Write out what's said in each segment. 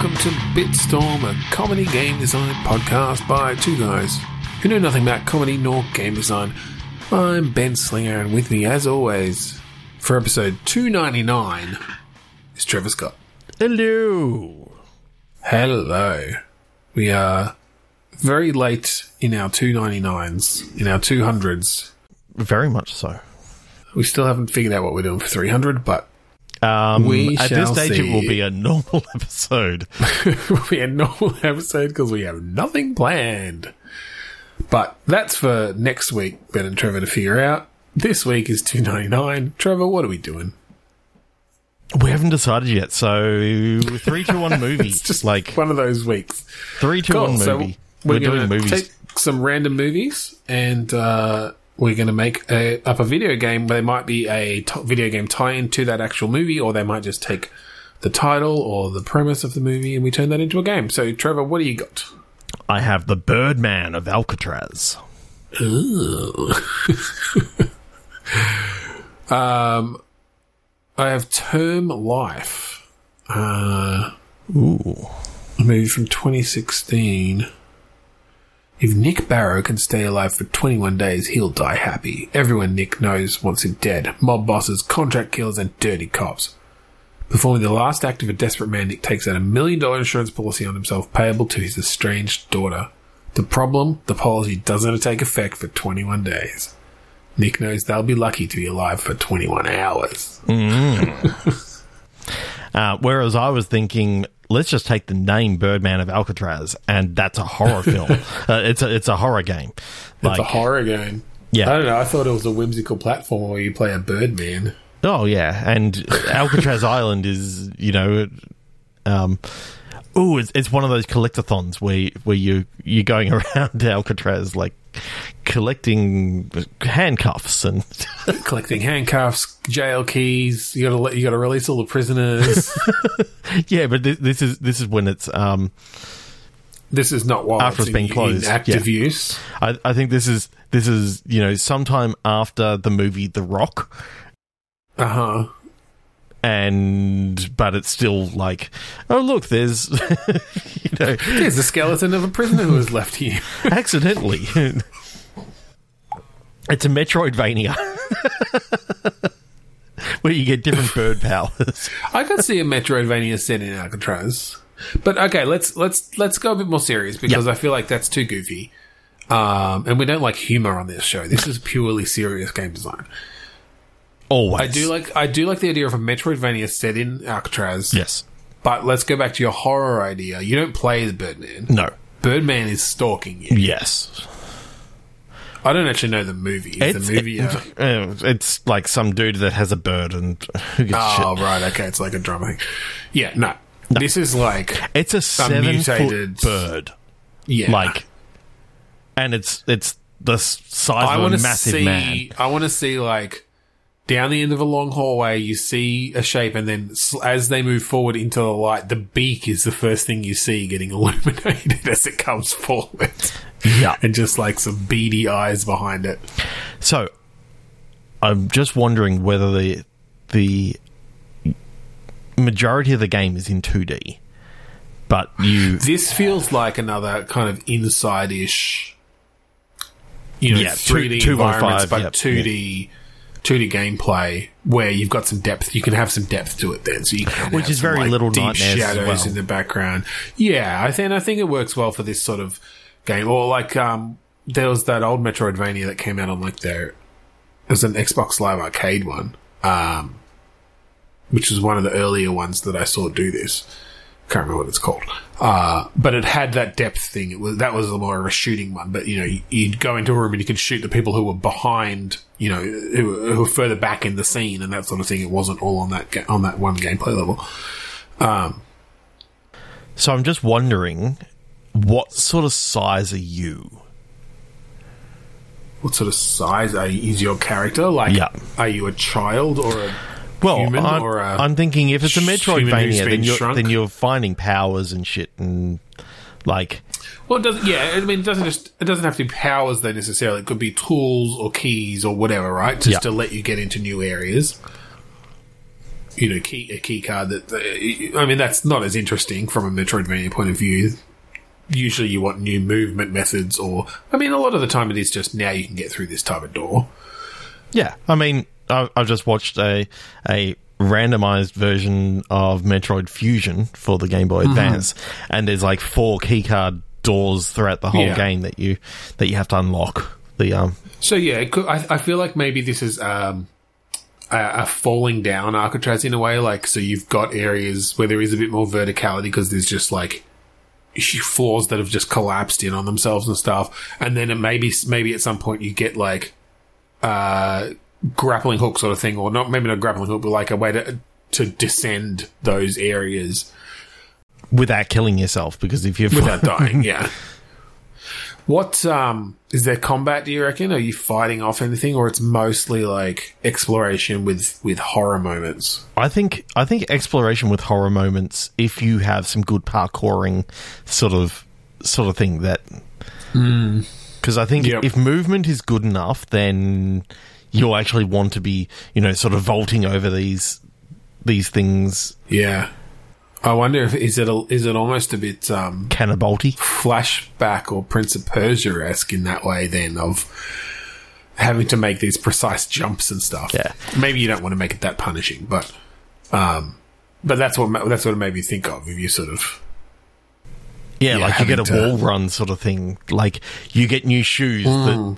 welcome to Bitstorm, a comedy game design podcast by two guys who know nothing about comedy nor game design. I'm Ben Slinger, and with me, as always, for episode 299, is Trevor Scott. Hello. Hello. We are very late in our 299s, in our 200s. Very much so. We still haven't figured out what we're doing for 300, but Um, We at this stage, see. it will be a normal episode. It will be a normal episode because we have nothing planned. But that's for next week, Ben and Trevor to figure out. This week is two ninety nine. Trevor, what are we doing? We haven't decided yet. So three, two, one movie. It's just like one of those weeks. three, one Cool. one movie. we're, we're, doing to movies. take some random movies and uh, we're going to make a, up a video game. There might be a t- video game tie-in to that actual movie, or they might just take the title or the premise of the movie and we turn that into a game. So, Trevor, what do you got? I have the Birdman of Alcatraz. Ooh. um, I have Term Life. Uh, Ooh. a movie from 2016. If Nick Barrow can stay alive for 21 days, he'll die happy. Everyone Nick knows wants him dead. Mob bosses, contract killers, and dirty cops. Performing the last act of a desperate man, Nick takes out a million dollar insurance policy on himself payable to his estranged daughter. The problem? The policy doesn't take effect for 21 days. Nick knows they'll be lucky to be alive for 21 hours. Uh, whereas I was thinking, let's just take the name Birdman of Alcatraz, and that's a horror film. Uh, it's a it's a horror game. It's a horror game. Yeah. I don't know. I thought it was a whimsical platform where you play a Birdman. Oh yeah, and Alcatraz Island is you know, um, oh, it's, it's one of those collectathons where where you you're going around Alcatraz like collecting handcuffs and collecting handcuffs, jail keys. You gotta let, you gotta release all the prisoners. yeah, but this, this is this is when it's um this is not while After it's it's been in, closed, in active yeah. use. I I think this is this is you know sometime after the movie The Rock Uh huh. And but it's still like oh look there's you know There's the skeleton of a prisoner who was left here. accidentally. it's a Metroidvania. Where you get different bird powers. I could see a Metroidvania set in Alcatraz, but okay, let's let's let's go a bit more serious because I feel like that's too goofy, um, and we don't like humor on this show. This is purely serious game design. Always. I do like I do like the idea of a Metroidvania set in Alcatraz. Yes. But let's go back to your horror idea. You don't play the Birdman. No. Birdman is stalking you. Yes. I don't actually know the movie. Is It's, the movie? uh, uh, it's like some dude that has a bird and who gives a oh, shit. right. Okay, it's like a drama thing. Yeah, no. This is like It's a seven mutated- bird. yeah. Like, and it's it's the size I of a massive see. man. I want to see like down the end of a long hallway. You see a shape, and then as they move forward into the light, the beak is the first thing you see getting illuminated as it comes forward. Yeah. and just like some beady eyes behind it. So, I'm just wondering whether the the majority of the game is in 2D, but you This feels like another kind of inside-ish, you know, Yeah, 3D 2.5, environments, but yep, 2D, 2D gameplay where you've got some depth. You can have some depth to it then, so you can Which have is some, very like, Little deep shadows well. in the background. Yeah, I think I think it works well for this sort of game. Or like, um, there was that old Metroidvania that came out on like their, it was an Xbox Live Arcade one, um, which was one of the earlier ones that I saw do this. Can't remember what it's called. Uh, but it had that depth thing. It was, that was more of a shooting one. But, you know, you- you'd go into a room and you could shoot the people who were behind, you know, who, were- who were further back in the scene and that sort of thing. It wasn't all on that, ga- on that one gameplay level. Um, So I'm just wondering, what sort of size are you? what sort of size are you, is your character? Like, Yeah. are you a child or a Well, human I'm, or a I'm thinking if it's a Metroidvania, then you're, shrunk? then you're finding powers and shit, and like Well, it doesn't. Yeah, I mean, it doesn't just. It doesn't have to be powers though necessarily. It could be tools or keys or whatever, right? Just Yeah. to let you get into new areas. you know, key a key card that. I mean, that's not as interesting from a Metroidvania point of view. Usually, you want new movement methods, or I mean, a lot of the time it is just now you can get through this type of door. Yeah, I mean, I've just watched a a randomized version of Metroid Fusion for the Game Boy Mm-hmm. Advance, and there's like four keycard doors throughout the whole Yeah. game that you that you have to unlock. The um, So yeah, it could, I, I feel like maybe this is um, a, falling down Alcatraz in a way. Like, so you've got areas where there is a bit more verticality because there's just like floors that have just collapsed in on themselves and stuff. And then it maybe maybe at some point you get like uh, grappling hook sort of thing, or not maybe not grappling hook, but like a way to to descend those areas without killing yourself because if you're without dying. Yeah. What um is there combat? Do you reckon? Are you fighting off anything, or it's mostly like exploration with with horror moments? I think I think exploration with horror moments, if you have some good parkouring sort of sort of thing that because I think Yep. if movement is good enough, then you'll actually want to be you know sort of vaulting over these these things Yeah. I wonder if is it a, is it almost a bit um Canabalty. flashback or Prince of Persia esque in that way then of having to make these precise jumps and stuff. Yeah. Maybe you don't want to make it that punishing, but um but that's what that's what it made me think of if you sort of Yeah, Yeah, like you get a to- wall run sort of thing. Like you get new shoes that,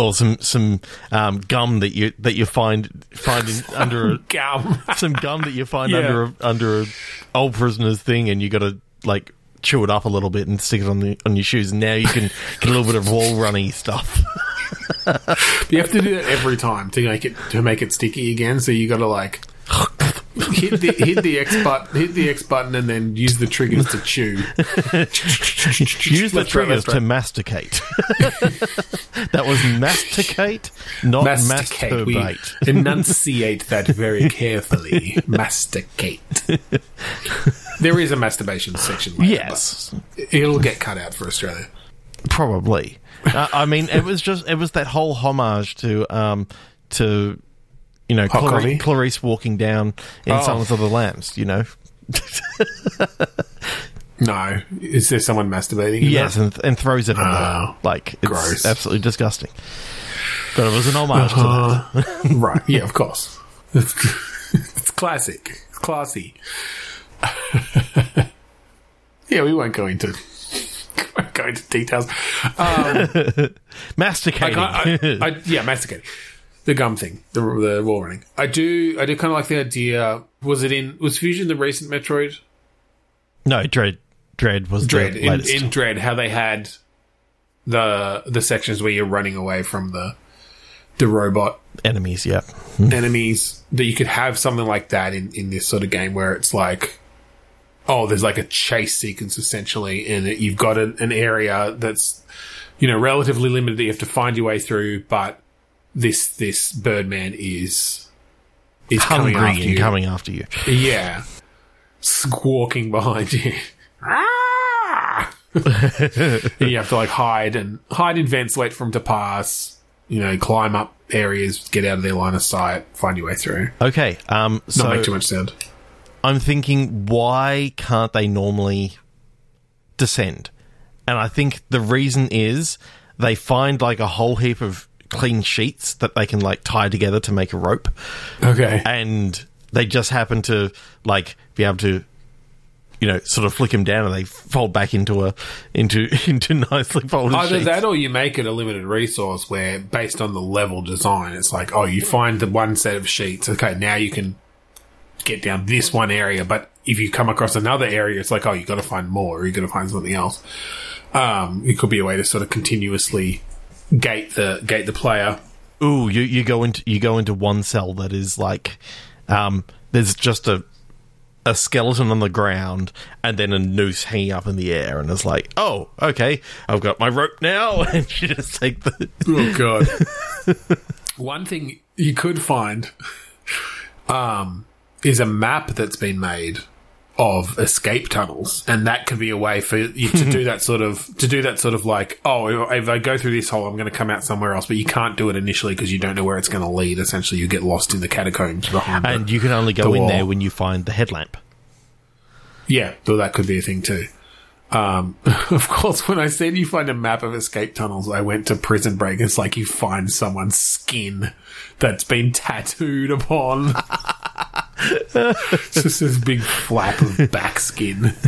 or some some um, gum that you that you find find under a, gum. some gum that you find Yeah. under a, under a old prisoner's thing, and you got to like chew it up a little bit and stick it on the on your shoes. And now you can get a little bit of wall runny stuff. You have to do that every time to make it to make it sticky again. So you got to like hit the hit the X button, hit the X button, and then use the triggers to chew. Use the triggers right. to masticate. that was masticate, not Masticate. We masturbate. enunciate that very carefully. Masticate. There is a masturbation section. Later, Yes, it'll get cut out for Australia. Probably. uh, I mean, it was just it was that whole homage to um to you know coffee? Clarice, walking down in Oh. Silence of the Lambs. You know, No, is there someone masturbating? in yes, and, and throws it on Oh. Like it's gross. absolutely disgusting. But it was an homage to that. Uh, right. Yeah, of course. it's classic. It's classy. yeah, we won't go into won't go into details. Um, Masticating. I, I, I, yeah, masticating. The gum thing, the the wall running. I do. I do kind of like the idea. Was it in? Was Fusion the recent Metroid? no, Dread. Dread was Dread the in, in Dread. How they had the the sections where you're running away from the the robot enemies. Yeah, enemies that you could have something like that in, in this sort of game where it's like oh there's like a chase sequence essentially and you've got an, an area that's you know relatively limited that you have to find your way through but this this birdman is is coming after and you coming after you. yeah squawking behind you Ah! you have to like hide and hide in vents wait for him to pass you know climb up areas get out of their line of sight find your way through Okay, um, not so make too much sound. I'm thinking, why can't they normally descend? And I think the reason is they find like a whole heap of clean sheets that they can like tie together to make a rope, Okay. and they just happen to like be able to. You know, sort of flick them down, and they fold back into a into into nicely folded Either sheets. that or you make it a limited resource where, based on the level design, it's like, oh, you find the one set of sheets. Okay, now you can get down this one area. But if you come across another area, it's like, oh, you got to find more or you got to find something else. Um, it could be a way to sort of continuously gate the gate the player. Ooh, you, you go into you go into one cell that is like um, there's just a a skeleton on the ground and then a noose hanging up in the air, and it's like, oh, okay, I've got my rope now, and you just take the Oh god. One thing you could find um, is a map that's been made of escape tunnels, and that could be a way for you to do that sort of to do that sort of like, oh, if I go through this hole, I'm going to come out somewhere else, but you can't do it initially because you don't know where it's going to lead. Essentially, you get lost in the catacombs behind. And the, you can only the go in there when you find the headlamp. yeah, so that could be a thing too. Um, of course, when I said you find a map of escape tunnels, I went to Prison Break. It's like you find someone's skin that's been tattooed upon. it's just this big flap of back skin.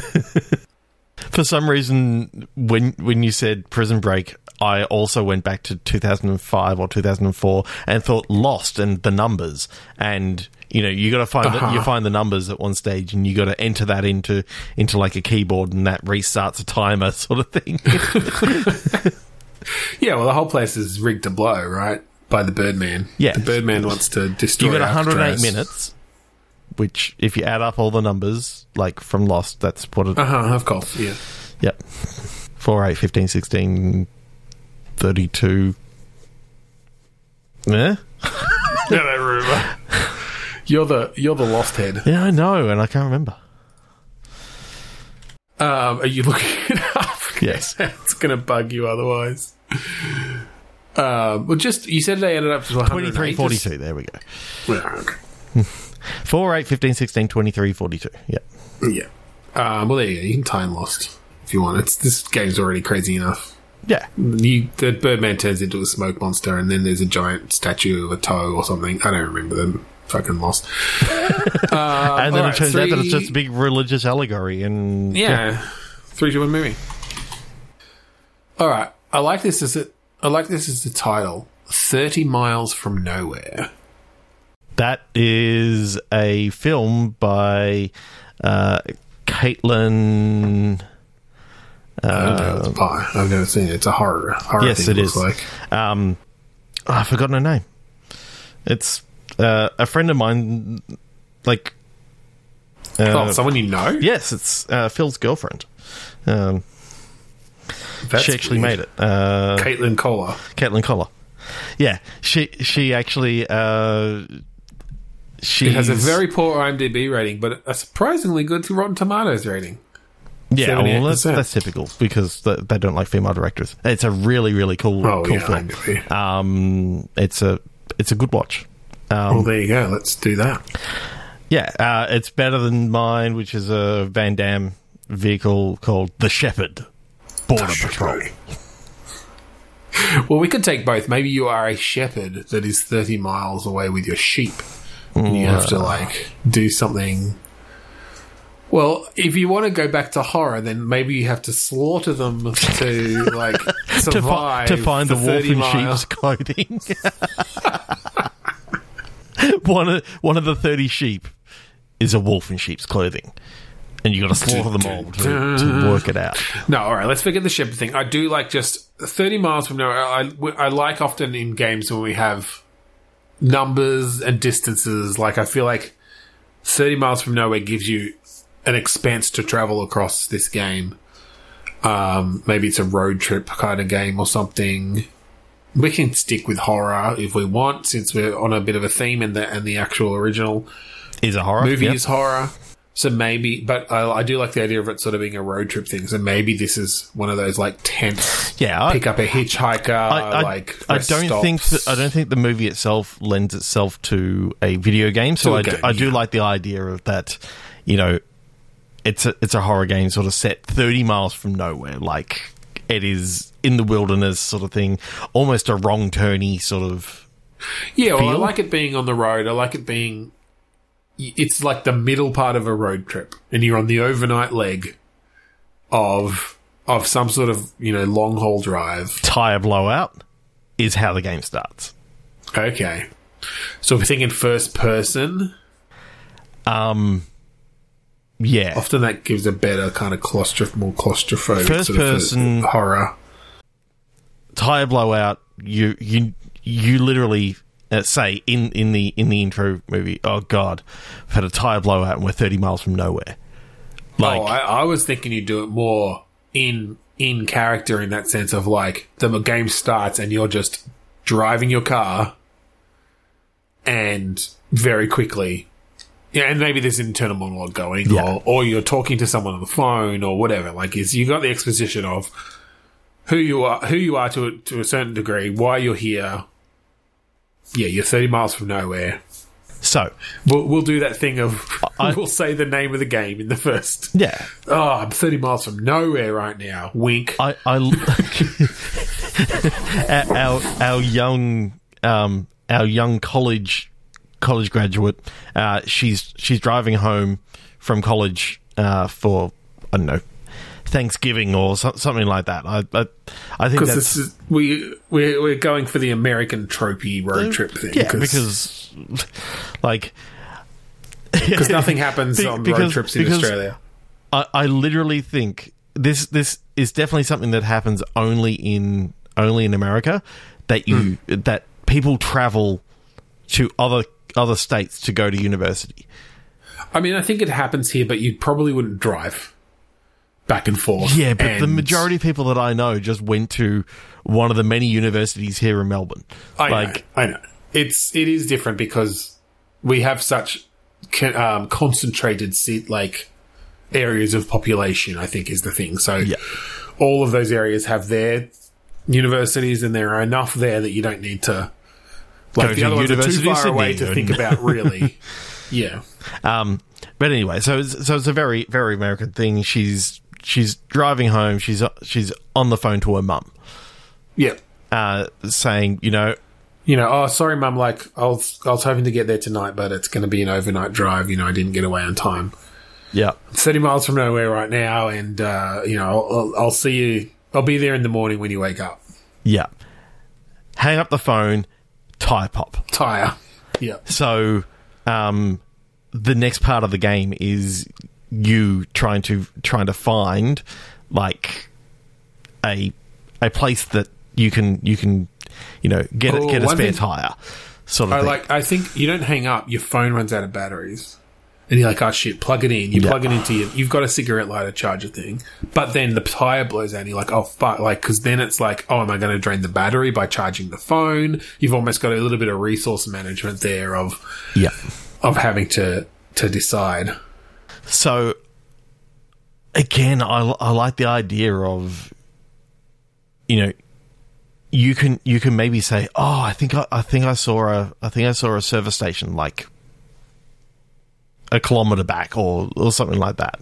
For some reason, when when you said Prison Break, I also went back to 2005 or 2004 and thought Lost and the numbers. And you know, you got to find the, Uh-huh. you find the numbers at one stage, and you got to enter that into into like a keyboard, and that restarts a timer, sort of thing. Yeah, well, the whole place is rigged to blow, right? By the Birdman. Yes. The Birdman wants to destroy you got 108 Alcatraz. minutes, which if you add up all the numbers, like from Lost, that's what it. Uh-huh, of course, yeah. Yep. 4, 8, 15, 16, 32. Yeah? I don't. You're the you're the lost head. Yeah, I know, and I can't remember. Um, are you looking it up? Yes. it's going to bug you otherwise. Um, well, just you said they ended up to 108. 23, 42. There we go. Yeah, okay. 4, 8, 15, 16, 23, 42. Yep. Yeah. Um, well, there you go. You can time Lost if you want. It's this game's already crazy enough. Yeah. You, the Birdman turns into a smoke monster, and then there's a giant statue of a toe or something. I don't remember them. Fucking lost. Uh, and then alright, it turns out that it's just a big religious allegory. And Yeah. Three two one movie. All right. I like this as it. I like this as the title. Thirty miles from nowhere. That is a film by uh, Caitlin. I don't know it's a pie. I've never seen it. It's a horror. horror Yes, thing, it looks is. Like Um, oh, I've forgotten her name. It's uh, a friend of mine. Like, uh, oh, someone you know. yes, it's uh, Phil's girlfriend. Um, she actually weird. made it. Uh, Caitlin Koller. Caitlin Koller. Yeah, she she actually uh, she has a very poor IMDb rating, but a surprisingly good Rotten Tomatoes rating. yeah. Well, that's, that's typical because th- they don't like female directors. It's a really really cool Oh cool yeah, film. Um, it's a it's a good watch. Um, Well, there you go. Let's do that. Yeah, uh, it's better than mine, which is a Van Damme vehicle called the Shepherd Border Patrol. Well, we could take both. Maybe you are a shepherd that is 30 miles away with your sheep. And you have to, like, do something. Well, if you want to go back to horror, then maybe you have to slaughter them to, like, To, fi- survive. to find the wolf in sheep's clothing. one of one of the thirty sheep is a wolf in sheep's clothing, and you got to slaughter them all to, to work it out. No, all right. Let's forget the shepherd thing. I do like just thirty miles from nowhere. I, I like often in games when we have numbers and distances. Like I feel like thirty miles from nowhere gives you an expanse to travel across this game. Um, maybe it's a road trip kind of game or something. We can stick with horror if we want, since we're on a bit of a theme, and the and the actual original Is a horror movie Yep. is horror. So maybe, but I, I do like the idea of it sort of being a road trip thing. So maybe this is one of those like tense. Yeah, I- pick up a hitchhiker. I, I, like I don't stops. think that, I don't think the movie itself lends itself to a video game. So I, do- game, I do like the idea of that. You know, it's a it's a horror game sort of set thirty miles from nowhere, like it is in the wilderness sort of thing, almost a wrong turny sort of. Yeah, well, I like it being on the road. I like it being. It's like the middle part of a road trip, and you're on the overnight leg of of some sort of you know long haul drive. Tire blowout is how the game starts. Okay, so we're thinking first person. Um, yeah, Often that gives a better kind of claustroph more claustrophobic First sort of person- horror. tire blowout. You you you literally uh, say in in the in the intro movie. Oh God, I've had a tire blowout and we're thirty miles from nowhere. Like oh, I, I was thinking you'd do it more in in character in that sense of like the game starts and you're just driving your car, and very quickly Yeah, and maybe there's an internal monologue going, Yeah. or or you're talking to someone on the phone, or whatever. Like, is you got the exposition of who you are, who you are to a, to a certain degree, why you're here. Yeah, you're 30 miles from nowhere. So We'll, we'll do that thing of I- we'll say the name of the game in the first. yeah, Oh, I'm 30 miles from nowhere right now. Wink. I, I our our young um our young college college graduate uh she's she's driving home from college uh for I don't know Thanksgiving or so, something like that. I I, I think Because that's this is we we're, we're going for the American tropey road trip thing. yeah because like because nothing happens Be- on road trips in Australia. I, I literally think this this is definitely something that happens only in only in America that you hmm. that people travel to other other states to go to university. I mean, I think it happens here, but you probably wouldn't drive back and forth. Yeah, but the majority of people that I know just went to one of the many universities here in Melbourne. I like know, I know. It's it is different because we have such um, concentrated like areas of population. I think is the thing. So Yeah. all of those areas have their universities, and there are enough there that you don't need to. Like Go the to other ones are too far away to think and- about. Really, yeah. Um, but anyway, so it's, so it's a very very American thing. She's she's driving home. She's she's on the phone to her mum, Yeah. uh, saying, you know, You know, oh, sorry, mum. Like, I was, I was hoping to get there tonight, but it's going to be an overnight drive. You know, I didn't get away on time. yeah, 30 miles from nowhere right now, and, uh, you know, I'll, I'll, I'll see you. I'll be there in the morning when you wake up. yeah. Hang up the phone, tire pop. Tire. Yeah. So, um, the next part of the game is you trying to trying to find like a a place that you can you can you know get a, Oh, get a spare thing- tire sort of I thing. like, I think you don't hang up, your phone runs out of batteries. And you're like, oh shit, plug it in. You Yeah. plug it into your, you've got a cigarette lighter charger thing. But then the tire blows out and you're like, oh fuck, like, cause then it's like, oh, am I going to drain the battery by charging the phone? You've almost got a little bit of resource management there of, yeah. of having to, to decide. So again, I, I like the idea of you know you can you can maybe say, oh, I think I, I think I saw a I think I saw a service station like a kilometer back or or something like that.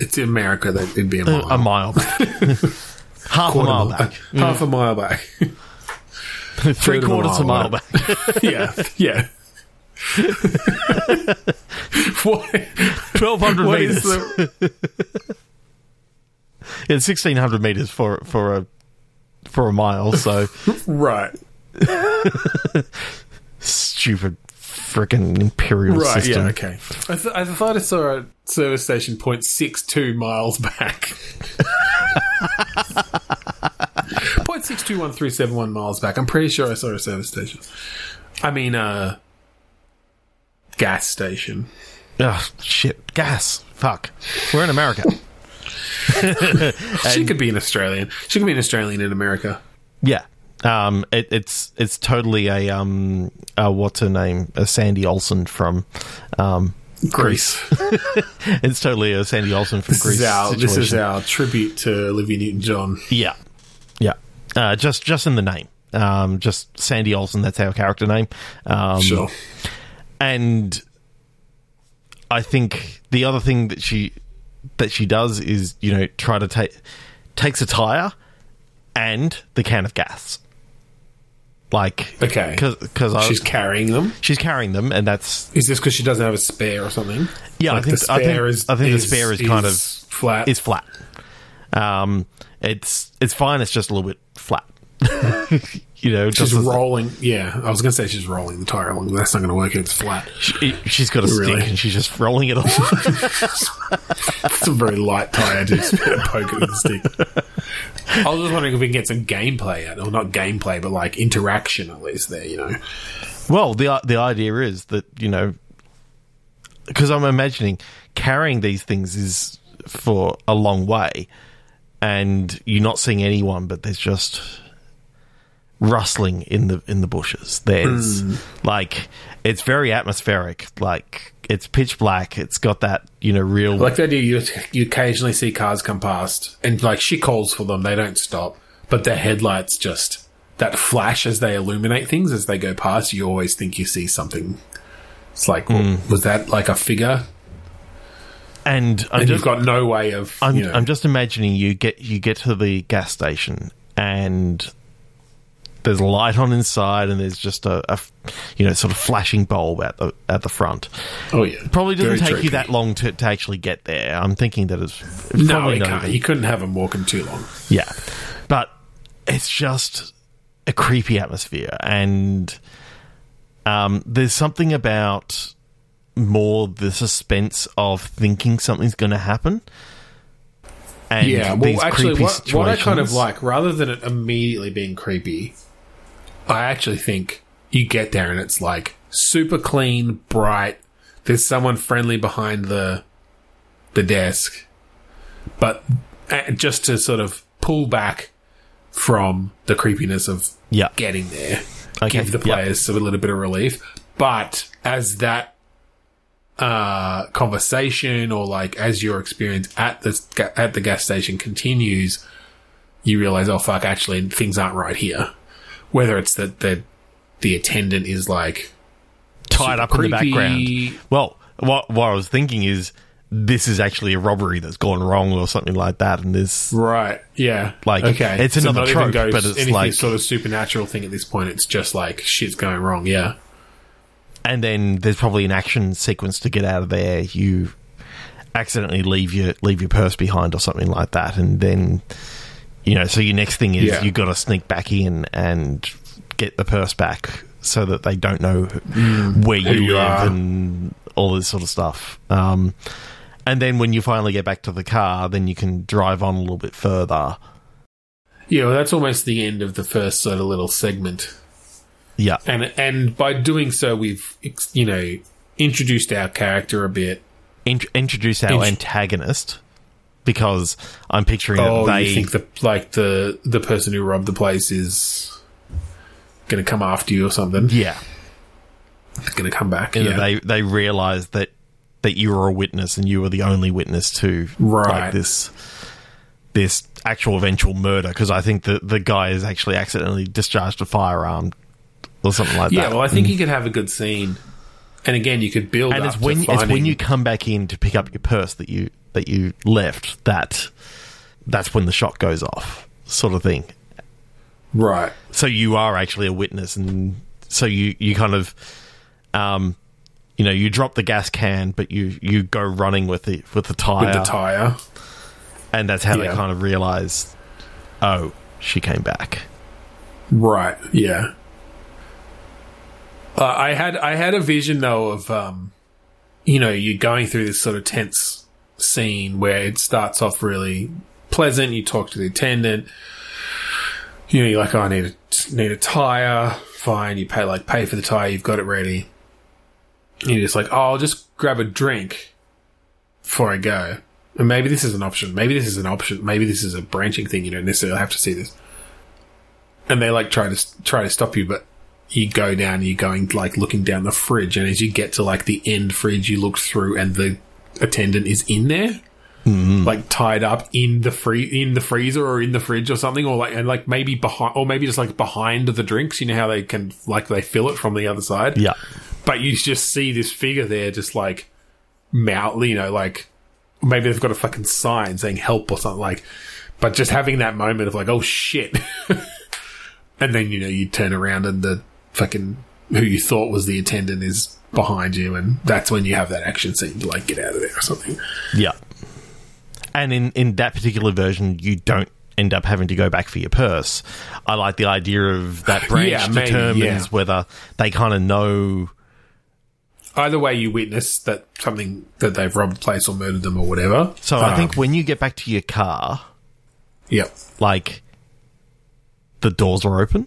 It's in America that it'd be a mile, a mile. back, half a mile back, half a mile back, three quarters of a mile back. yeah, yeah. Why? 1200 meters. The... it's 1600 meters for for a for a mile, so right. Stupid freaking imperial right, system. Yeah, okay. I, th- I thought I saw a service station 0.62 miles back. 0.621371 miles back. I'm pretty sure I saw a service station. I mean, uh, gas station. Ugh, shit. Gas. Fuck. We're in America. she could be an Australian. She could be an Australian in America. yeah. Um, it, it's it's totally a um, uh, what's her name? A Sandy Olsson from um, Grease. it's totally a Sandy Olsson from This Grease. is our this is our tribute to Olivia Newton John. yeah, yeah. Uh, just just in the name. Um, just Sandy Olsson. That's our character name. Um, Sure. and I think the other thing that she that she does is you know try to take takes a tire and the can of gas. Like Okay. because She's she's carrying them. she's carrying them and that's Is this because she doesn't have a spare or something? Yeah, I think- the I think- spare is. I think the spare is kind of- flat. is flat. Um, it's it's fine. It's just a little bit flat. you know, she's rolling. Yeah, I was going to say she's rolling the tire along. That's not going to work it's flat. she, she's got a stick and she's just rolling it off. It's a very light tire to just poke it with a stick. I was just wondering if we can get some gameplay out, or not gameplay, but like interaction at least there. You know, Well, the the idea is that you know, because I'm imagining carrying these things is for a long way, and you're not seeing anyone, but there's just rustling in the in the bushes. There's Hmm. like it's very atmospheric. Like it's pitch black. It's got that you know real like the idea you you occasionally see cars come past and like she calls for them, they don't stop, but their headlights just that flash as they illuminate things as they go past. You always think you see something. It's like, well, was that like a figure? and I'm And just you've got no way of. I'm, you know, I'm just imagining you get you get to the gas station and there's light on inside and there's just a, you know sort of flashing bulb at the at the front. oh yeah, Probably doesn't Very take you that long to, to actually get there. I'm thinking that it's, it's No, not can't. You couldn't have them walking too long. Yeah. But it's just a creepy atmosphere. And um, there's something about more the suspense of thinking something's going to happen. And yeah, well, actually, what, what I kind of like, rather than it immediately being creepy, I actually think you get there and it's like super clean, bright. There's someone friendly behind the the desk, but uh, just to sort of pull back from the creepiness of Yeah. getting there, Okay, give the yep. players a little bit of relief. But as that uh, conversation or like as your experience at the at the gas station continues, you realize, oh fuck, actually things aren't right here. Whether it's that the the attendant is like tied super up in the background. Well, what, what I was thinking is this is actually a robbery that's gone wrong or something like that. And this, Right. Yeah. Like, okay. it's another not even trope, goes but it's anything like- sort of supernatural thing at this point. It's just like shit's going wrong. Yeah. and then there's probably an action sequence to get out of there. You accidentally leave your leave your purse behind or something like that, and then you know. So your next thing is Yeah. you got to sneak back in and get the purse back so that they don't know where you, Mm. You live are. and all this sort of stuff. Um, and then when you finally get back to the car, then you can drive on a little bit further. Yeah. Well, that's almost the end of the first sort of little segment. Yeah, And and by doing so, we've you know introduced our character a bit. Int- introduce our Int- antagonist because I'm picturing Oh, that they you think the like the the person who robbed the place is going to come after you or something? yeah. Going to come back. and yeah. they they realized that that you were a witness and you were the only witness to Right. like this this actual eventual murder because I think the the guy is actually accidentally discharged a firearm or something like yeah. that. Yeah, well, I think you mm. could have a good scene, and again, you could build. and up it's when to it's when you come back in to pick up your purse that you that you left that that's when the shot goes off sort of thing. right. So you are actually a witness, and so you you kind of, um, you know, you drop the gas can, but you you go running with the with the tire, With the tire, and that's how they kind of realize, oh, she came back. right? Yeah. Uh, I had I had a vision though of um, you know, you're going through this sort of tense scene where it starts off really pleasant. You talk to the attendant. You know, you're like, oh, I need a need a tire. Fine, you pay like pay for the tire. You've got it ready. And you're just like, oh, I'll just grab a drink before I go. And maybe this is an option. Maybe this is an option. Maybe this is a branching thing. You don't necessarily have to see this. And they like try to try to stop you, but you go down. You're going like looking down the fridge, and as you get to like the end fridge, you look through, and the attendant is in there, mm-hmm. like tied up in the free in the freezer or in the fridge or something, or like and like maybe behind, or maybe just like behind the drinks. You know how they can like they fill it from the other side? Yeah, but you just see this figure there just like mouth you know like maybe they've got a fucking sign saying help or something like but just having that moment of like oh shit. And then you know you turn around and the fucking who you thought was the attendant is behind you and that's when you have that action scene to like get out of there or something yeah. And in in that particular version, you don't end up having to go back for your purse. I like the idea of that branch Yeah, maybe, determines yeah. whether they kind of know. either way you witness that something that they've robbed a place or murdered them or whatever So I Um, think when you get back to your car, yep like the doors are open.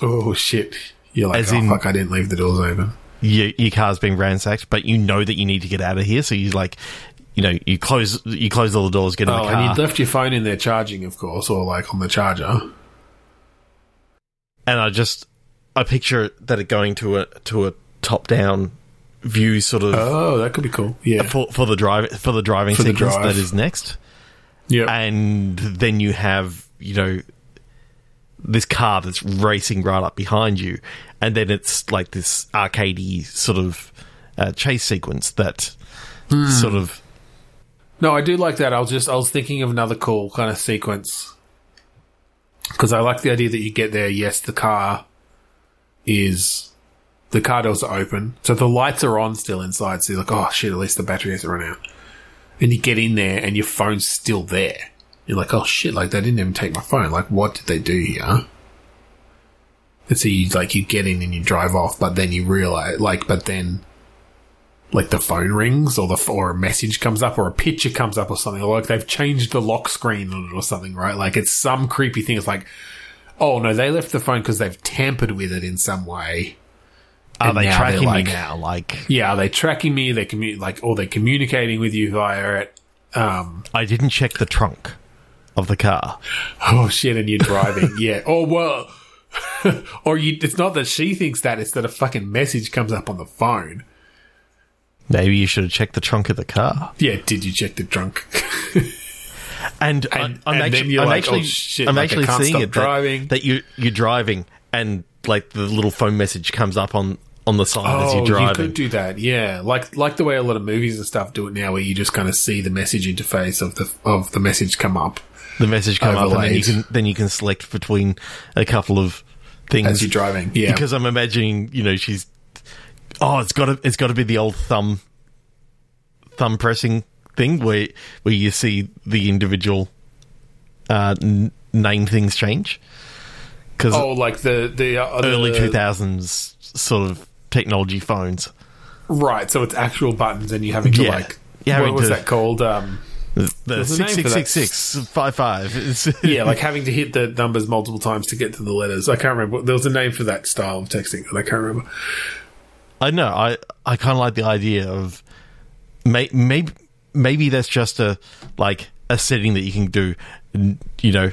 oh shit you're like As oh in- fuck I didn't leave the doors open your, your car's being ransacked, but you know that you need to get out of here. So you like, you know, you close you close all the doors, get in Oh, the and you left your phone in there charging, of course, or like on the charger. and I just I picture that it going to a to a top down view sort of Oh, that could be cool. Yeah. for for the drive for the driving For the sequence drive. that is next, Yeah. and then you have you know this car that's racing right up behind you, and then it's like this arcadey sort of uh, chase sequence that Hmm. sort of No, I do like that. I was just I was thinking of another cool kind of sequence because I like the idea that you get there. Yes, the car is the car doors are open, so the lights are on still inside. So you're like, oh shit, at least the battery hasn't run out. And you get in there, and your phone's still there. You're like, oh shit, like they didn't even take my phone. Like, what did they do here? And so you like you get in and you drive off, but then you realize, like, but then like the phone rings or the or a message comes up or a picture comes up or something. Or like they've changed the lock screen on it or something right? Like it's some creepy thing. It's like oh no they left the phone because they've tampered with it in some way. Are And they tracking like- me now? Like yeah are they tracking me? They commu- like or they're communicating with you via it? Um I didn't check the trunk of the car. oh shit and you're driving yeah or well or you it's not that she thinks that it's that a fucking message comes up on the phone Maybe you should have checked the trunk of the car. yeah did you check the trunk And, And- I, then actually, I'm like, actually, oh, shit, I'm like, actually seeing it driving. that you you're driving and like the little phone message comes up on on the side as you're Oh, you could do that, yeah. Like like the way a lot of movies and stuff do it now, where you just kind of see the message interface of the of the message come up the message come up, and then you can then you can select between a couple of things as you're driving. Yeah, Because I'm imagining, you know, she's oh, it's got to it's got to be the old thumb thumb pressing thing where where you see the individual uh, n- name things change. Because oh, like the the uh, early the- 2000s sort of technology phones. right? So it's actual buttons, and you having to Yeah. like You're what was to- that called? Um, The There's a name six six six six five five. Yeah, like having to hit the numbers multiple times to get to the letters. I can't remember. There was a name for that style of texting, and I can't remember. I know. I I kind of like the idea of may, maybe maybe that's just a like a setting that you can do. You know,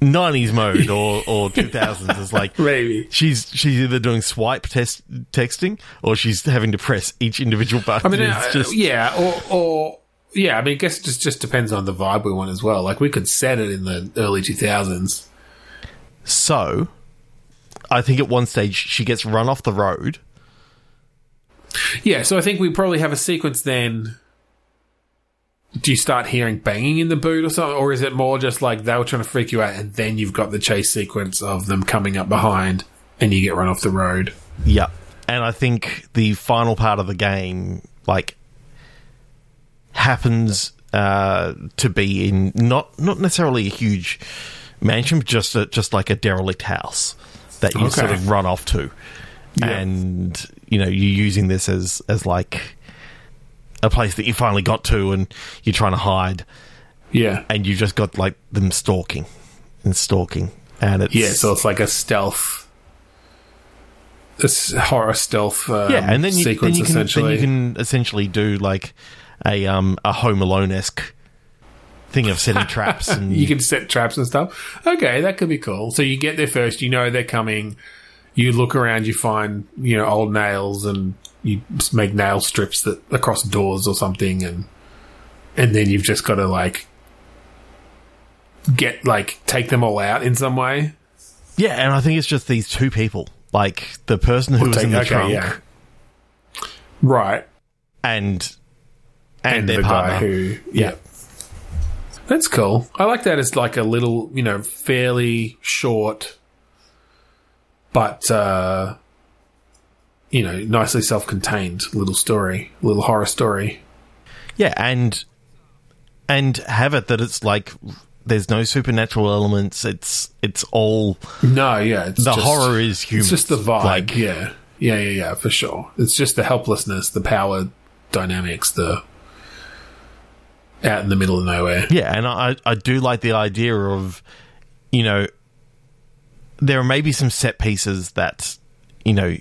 nineties mode or or two thousands is like Maybe. she's she's either doing swipe test texting or she's having to press each individual button. I mean, it's uh, just yeah, or or yeah. I mean, I guess it just just depends on the vibe we want as well. Like we could set it in the early two thousands. so. I think at one stage she gets run off the road. Yeah, so I think we probably have a sequence then. Do you start hearing banging in the boot or something? Or is it more just like they were trying to freak you out and then you've got the chase sequence of them coming up behind and you get run off the road? Yeah. And I think the final part of the game, like, happens uh, to be in not not necessarily a huge mansion, but just a, just like a derelict house that you Okay. sort of run off to, Yeah. and you know you're using this as as like a place that you finally got to, and you're trying to hide, Yeah. and you've just got like them stalking and stalking, and it's Yeah, so it's like a stealth. This horror stealth um, yeah, and then you, then sequence you can then essentially. you can essentially do like a um a Home Alone esque thing of setting traps and you can set traps and stuff. Okay, that could be cool. So you get there first, you know they're coming. You look around, you find you know old nails, and you make nail strips that across doors or something, and and then you've just got to like get like take them all out in some way. yeah, and I think it's just these two people, like the person who was Take- in the okay, trunk yeah. Right, and and, and, their the partner. guy who yeah. That's cool. I like that as like a little, you know, fairly short, but uh, you know, nicely self-contained little story, little horror story. Yeah, and and have it that it's like there's no supernatural elements. It's it's all No, yeah, it's the just- horror is human. It's just the vibe. Like, yeah, yeah, yeah, yeah, for sure. It's just the helplessness, the power dynamics, the out in the middle of nowhere. Yeah, and I I do like the idea of you know there are maybe some set pieces that you know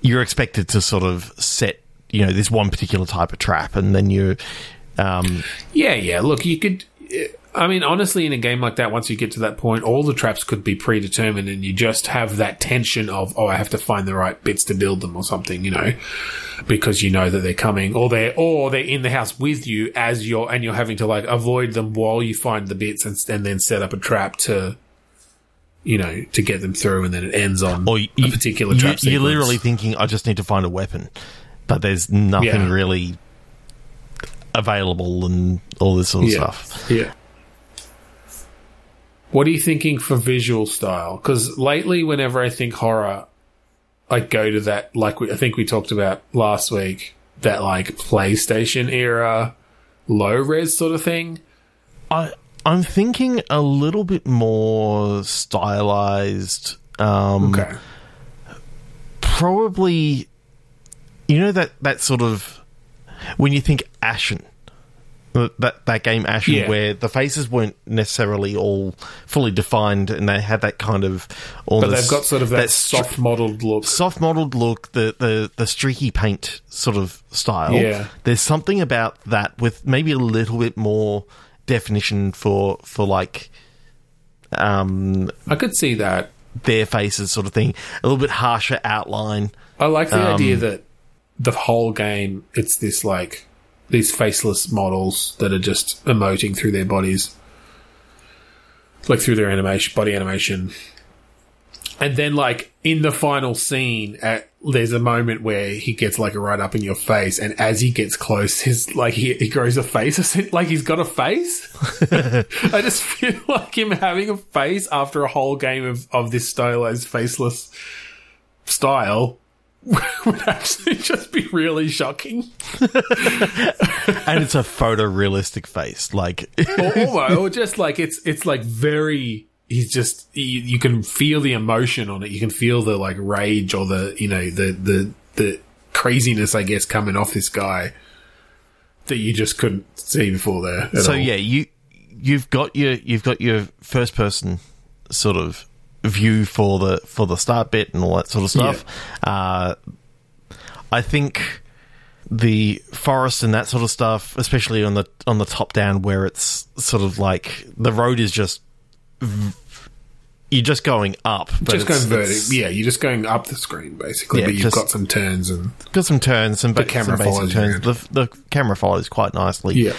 you're expected to sort of set you know this one particular type of trap, and then you um Yeah, yeah. Look, you could. I mean, honestly, in a game like that, once you get to that point, all the traps could be predetermined, and you just have that tension of, oh, I have to find the right bits to build them or something, you know, because you know that they're coming, or they're or they're in the house with you as you're, and you're having to like avoid them while you find the bits, and, and then set up a trap to, you know, to get them through, and then it ends on Or a particular you, trap. You're sequence. literally thinking, I just need to find a weapon, but there's nothing Yeah. really available and all this sort of yeah. stuff. Yeah. What are you thinking for visual style? Because lately, whenever I think horror, I go to that, like we, I think we talked about last week, that like PlayStation era low res sort of thing. I I'm thinking a little bit more stylized. Um, Okay. Probably, you know that that sort of when you think Ashen, that that game Ashen, Yeah. where the faces weren't necessarily all fully defined, and they had that kind of But they've got sort of that, str- soft modeled look. soft modeled look, the, the the streaky paint sort of style. Yeah. There's something about that with maybe a little bit more definition for for like um I could see that. their faces sort of thing. A little bit harsher outline. I like the Um, idea that the whole game, it's this like, these faceless models that are just emoting through their bodies. Like through their animation, body animation. And then like in the final scene, at, there's a moment where he gets like right up in your face, and as he gets close, his like he, he grows a face, like he's got a face. I just feel like him having a face after a whole game of of this stylized faceless style would actually just be really shocking. And it's a photorealistic face. Like or, or, just like it's it's like very he's just you, you can feel the emotion on it you can feel the like rage or the you know the the the craziness i guess coming off this guy that you just couldn't see before there so all. yeah, you you've got your you've got your first person sort of view for the for the start bit and all that sort of stuff. Uh, I think the forest and that sort of stuff, especially on the on the top down where it's sort of like the road is just v- you're just going up, but just going it's- vertic it's yeah you're just going up the screen basically Yeah, but you've got some turns and got some turns, some, ba- camera some follows turns. The, the camera follows quite nicely. yeah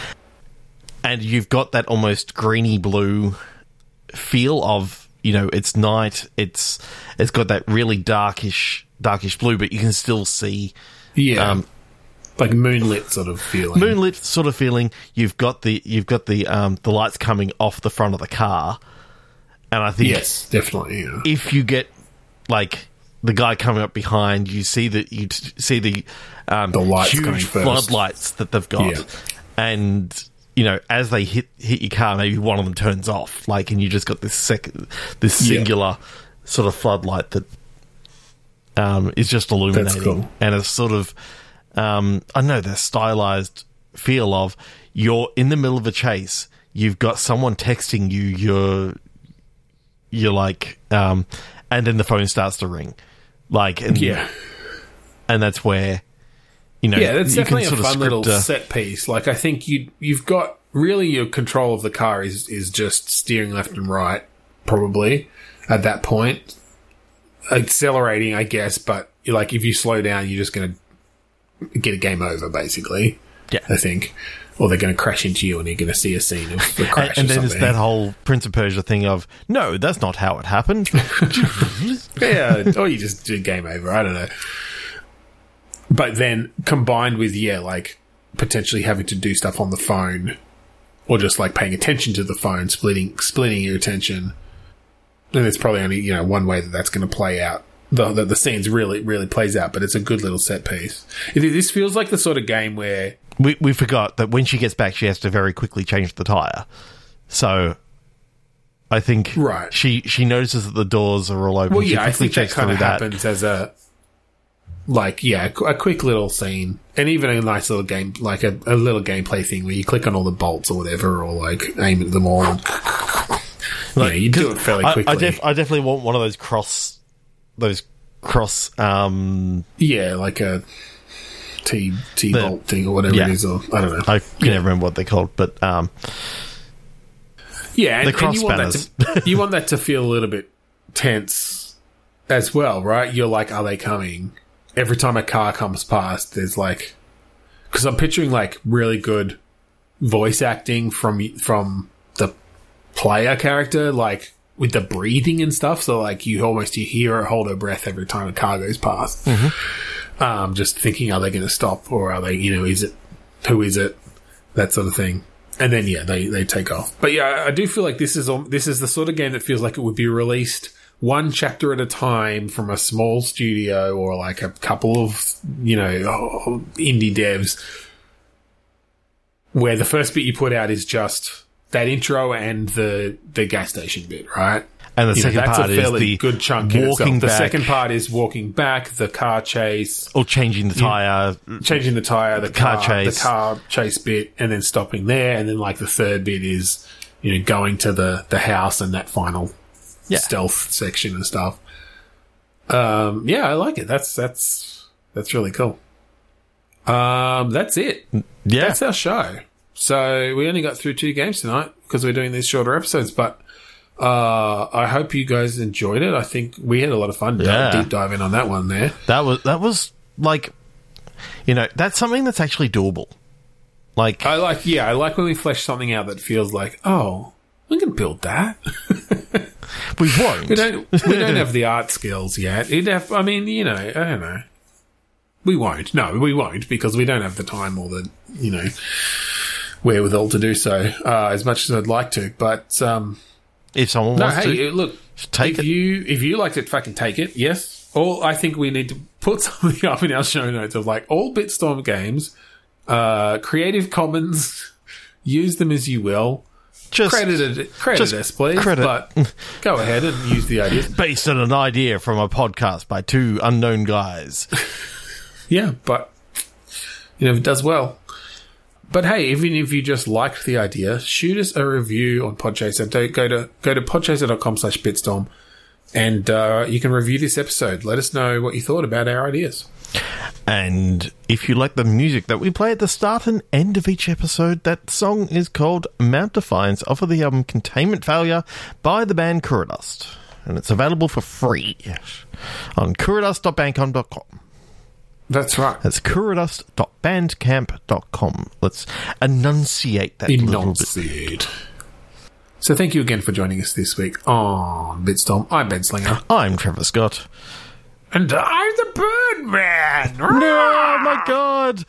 and you've got that almost greeny blue feel of you know it's night it's it's got that really darkish darkish blue but you can still see yeah. Um, like moonlit sort of feeling. moonlit sort of feeling. You've got the you've got the um the lights coming off the front of the car. And i think yes definitely yeah. if you get like the guy coming up behind you see that you t- see the um The lights huge floodlights that they've got. Yeah. and you know as they hit hit your car maybe one of them turns off like and you just got this sec this Yeah. singular sort of floodlight that um is just illuminating cool. and it's sort of um i know the stylized feel of you're in the middle of a chase you've got someone texting you you're you're like um and then the phone starts to ring like and yeah and that's where you know Yeah, that's definitely a fun little a- uh, set piece. Like I think you you've got really your control of the car is is just steering left and right, probably at that point. Accelerating, I guess, but like if you slow down, you're just going to get a game over, basically. Yeah. I think, or they're going to crash into you, and you're going to see a scene of the and, crash. and or then it's that whole Prince of Persia thing of no, that's not how it happened. yeah, or you just do game over. I don't know. But then combined with yeah, like potentially having to do stuff on the phone, or just like paying attention to the phone, splitting splitting your attention. And it's probably only you know one way that that's going to play out. The, the the scenes really really plays out, but it's a good little set piece. It, this feels like the sort of game where we we forgot that when she gets back, she has to very quickly change the tire. So. I think Right. she she notices that the doors are all open. Well, she yeah, I quickly think that checks kind of through that. happens as a like, yeah, a quick little scene, and even a nice little game, like a, a little gameplay thing where you click on all the bolts or whatever, or like aim at them all. And, yeah, you do it fairly quickly. I, def- I definitely want one of those cross, those cross. Um, yeah, like a T T The- bolt thing or whatever yeah. it is, or I don't know. I can never remember what they're called, but um, Yeah, and, The and you want that cross to you want that to feel a little bit tense as well, right? You're like, are they coming? Every time a car comes past, there's like, because I'm picturing like really good voice acting from from the player character, like with the breathing and stuff. So like you almost you hear her hold her breath every time a car goes past. Um, just thinking, are they going to stop or are they, you know, is it who is it? That sort of thing. And then yeah, they they take off. But yeah, I do feel like this is al- this is the sort of game that feels like it would be released one chapter at a time from a small studio or like a couple of you know indie devs, where the first bit you put out is just that intro and the the gas station bit, right? And the You know, second that's part a is fairly the good chunk. in walking. The second part is walking back, the car chase, or changing the tire. changing the tire, the car car, chase. the car chase bit, and then stopping there, and then like the third bit is you know going to the the house and that final Yeah. stealth section and stuff. Um, yeah, I like it. That's that's that's really cool. Um, that's it. Yeah, That's our show. So we only got through two games tonight because we're doing these shorter episodes, but. Uh, I hope you guys enjoyed it. I think we had a lot of fun Yeah. deep diving on that one there. that was that was like, you know, that's something that's actually doable. Like, I like, yeah, I like when we flesh something out that feels like, oh, we can build that. we won't. We don't, we don't have the art skills yet. Have, I mean, you know, I don't know. We won't. No, we won't because we don't have the time or the, you know, wherewithal to do so uh, as much as I'd like to. But um, if someone no, wants hey, to, look, take if it. you if you liked it, fucking take it. Yes. All I think we need to put something up in our show notes of like all Bitstorm games, uh, Creative Commons, use them as you will. Just Credit, credit just us, please. credit. But go ahead and use the ideas. based on an idea from a podcast by two unknown guys. Yeah, but you know, it does well. But hey, even if you just liked the idea, shoot us a review on Podchaser. Don't go to go to podchaser.com slash bitstorm and uh, you can review this episode. Let us know what you thought about our ideas. And if you like the music that we play at the start and end of each episode, that song is called Mount Defiance off of the album Containment Failure by the band Kuradust. And it's available for free on kuradust.bandcamp.com. That's right. That's kuradust.bandcamp.com. Let's enunciate that a little bit. Enunciate. So thank you again for joining us this week oh, on Bitstorm. I'm Ben Slinger. I'm Trevor Scott. And I'm the Birdman! No, my God!